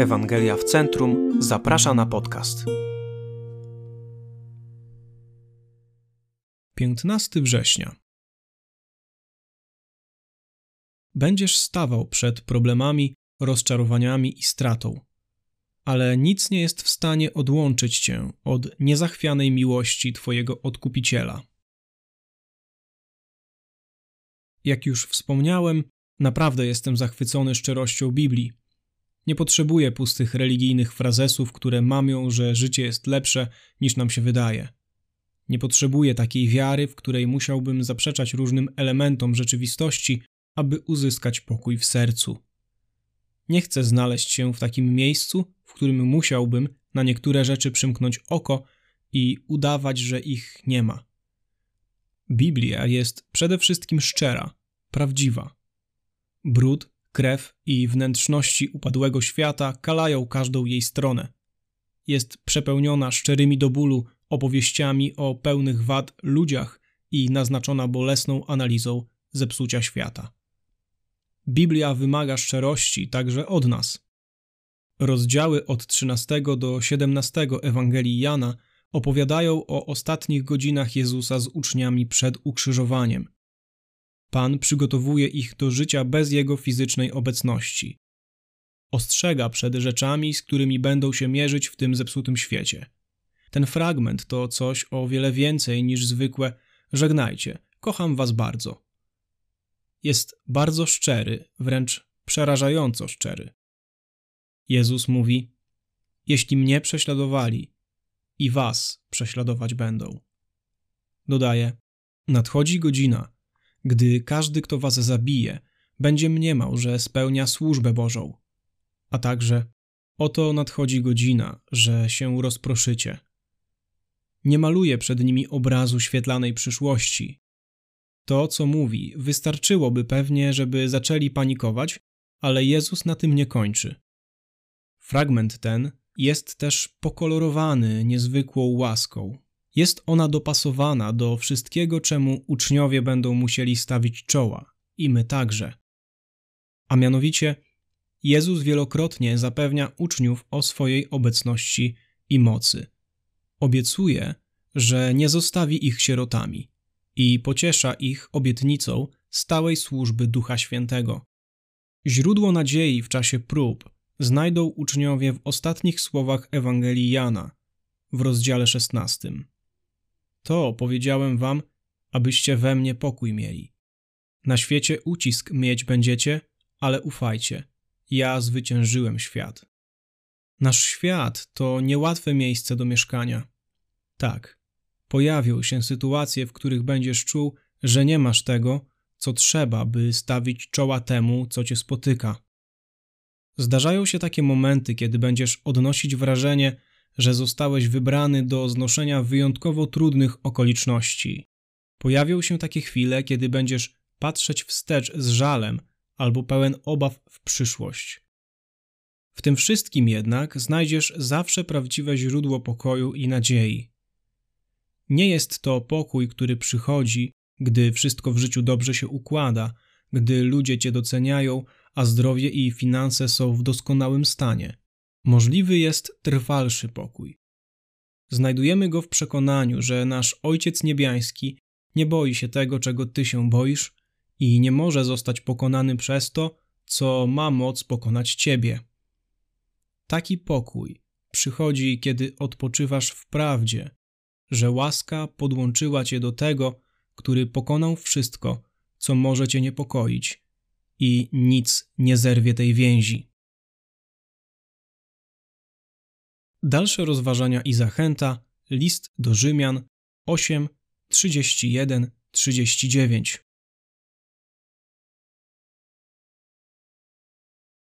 Ewangelia w Centrum zaprasza na podcast. 15 września. Będziesz stawał przed problemami, rozczarowaniami i stratą, ale nic nie jest w stanie odłączyć cię od niezachwianej miłości Twojego odkupiciela. Jak już wspomniałem, naprawdę jestem zachwycony szczerością Biblii nie potrzebuję pustych religijnych frazesów, które mamią, że życie jest lepsze niż nam się wydaje. Nie potrzebuję takiej wiary, w której musiałbym zaprzeczać różnym elementom rzeczywistości, aby uzyskać pokój w sercu. Nie chcę znaleźć się w takim miejscu, w którym musiałbym na niektóre rzeczy przymknąć oko i udawać, że ich nie ma. Biblia jest przede wszystkim szczera, prawdziwa. Brud Krew i wnętrzności upadłego świata kalają każdą jej stronę. Jest przepełniona szczerymi do bólu opowieściami o pełnych wad ludziach i naznaczona bolesną analizą zepsucia świata. Biblia wymaga szczerości także od nas. Rozdziały od 13 do 17 Ewangelii Jana opowiadają o ostatnich godzinach Jezusa z uczniami przed ukrzyżowaniem. Pan przygotowuje ich do życia bez jego fizycznej obecności. Ostrzega przed rzeczami, z którymi będą się mierzyć w tym zepsutym świecie. Ten fragment to coś o wiele więcej niż zwykłe żegnajcie, kocham was bardzo. Jest bardzo szczery, wręcz przerażająco szczery. Jezus mówi: Jeśli mnie prześladowali, i was prześladować będą. Dodaje: Nadchodzi godzina, gdy każdy, kto was zabije, będzie mniemał, że spełnia służbę Bożą. A także oto nadchodzi godzina, że się rozproszycie. Nie maluje przed nimi obrazu świetlanej przyszłości. To, co mówi, wystarczyłoby pewnie, żeby zaczęli panikować, ale Jezus na tym nie kończy. Fragment ten jest też pokolorowany niezwykłą łaską, jest ona dopasowana do wszystkiego, czemu uczniowie będą musieli stawić czoła, i my także. A mianowicie, Jezus wielokrotnie zapewnia uczniów o swojej obecności i mocy. Obiecuje, że nie zostawi ich sierotami i pociesza ich obietnicą stałej służby Ducha Świętego. Źródło nadziei w czasie prób znajdą uczniowie w ostatnich słowach Ewangelii Jana w rozdziale 16. To powiedziałem wam, abyście we mnie pokój mieli. Na świecie ucisk mieć będziecie, ale ufajcie, ja zwyciężyłem świat. Nasz świat to niełatwe miejsce do mieszkania. Tak, pojawią się sytuacje, w których będziesz czuł, że nie masz tego, co trzeba, by stawić czoła temu, co cię spotyka. Zdarzają się takie momenty, kiedy będziesz odnosić wrażenie, że zostałeś wybrany do znoszenia wyjątkowo trudnych okoliczności. Pojawią się takie chwile, kiedy będziesz patrzeć wstecz z żalem albo pełen obaw w przyszłość. W tym wszystkim jednak znajdziesz zawsze prawdziwe źródło pokoju i nadziei. Nie jest to pokój, który przychodzi, gdy wszystko w życiu dobrze się układa, gdy ludzie cię doceniają, a zdrowie i finanse są w doskonałym stanie. Możliwy jest trwalszy pokój. Znajdujemy go w przekonaniu, że nasz Ojciec Niebiański nie boi się tego, czego ty się boisz i nie może zostać pokonany przez to, co ma moc pokonać ciebie. Taki pokój przychodzi, kiedy odpoczywasz w prawdzie, że łaska podłączyła cię do tego, który pokonał wszystko, co może cię niepokoić i nic nie zerwie tej więzi. Dalsze rozważania i zachęta list do Rzymian 8, 31, 39.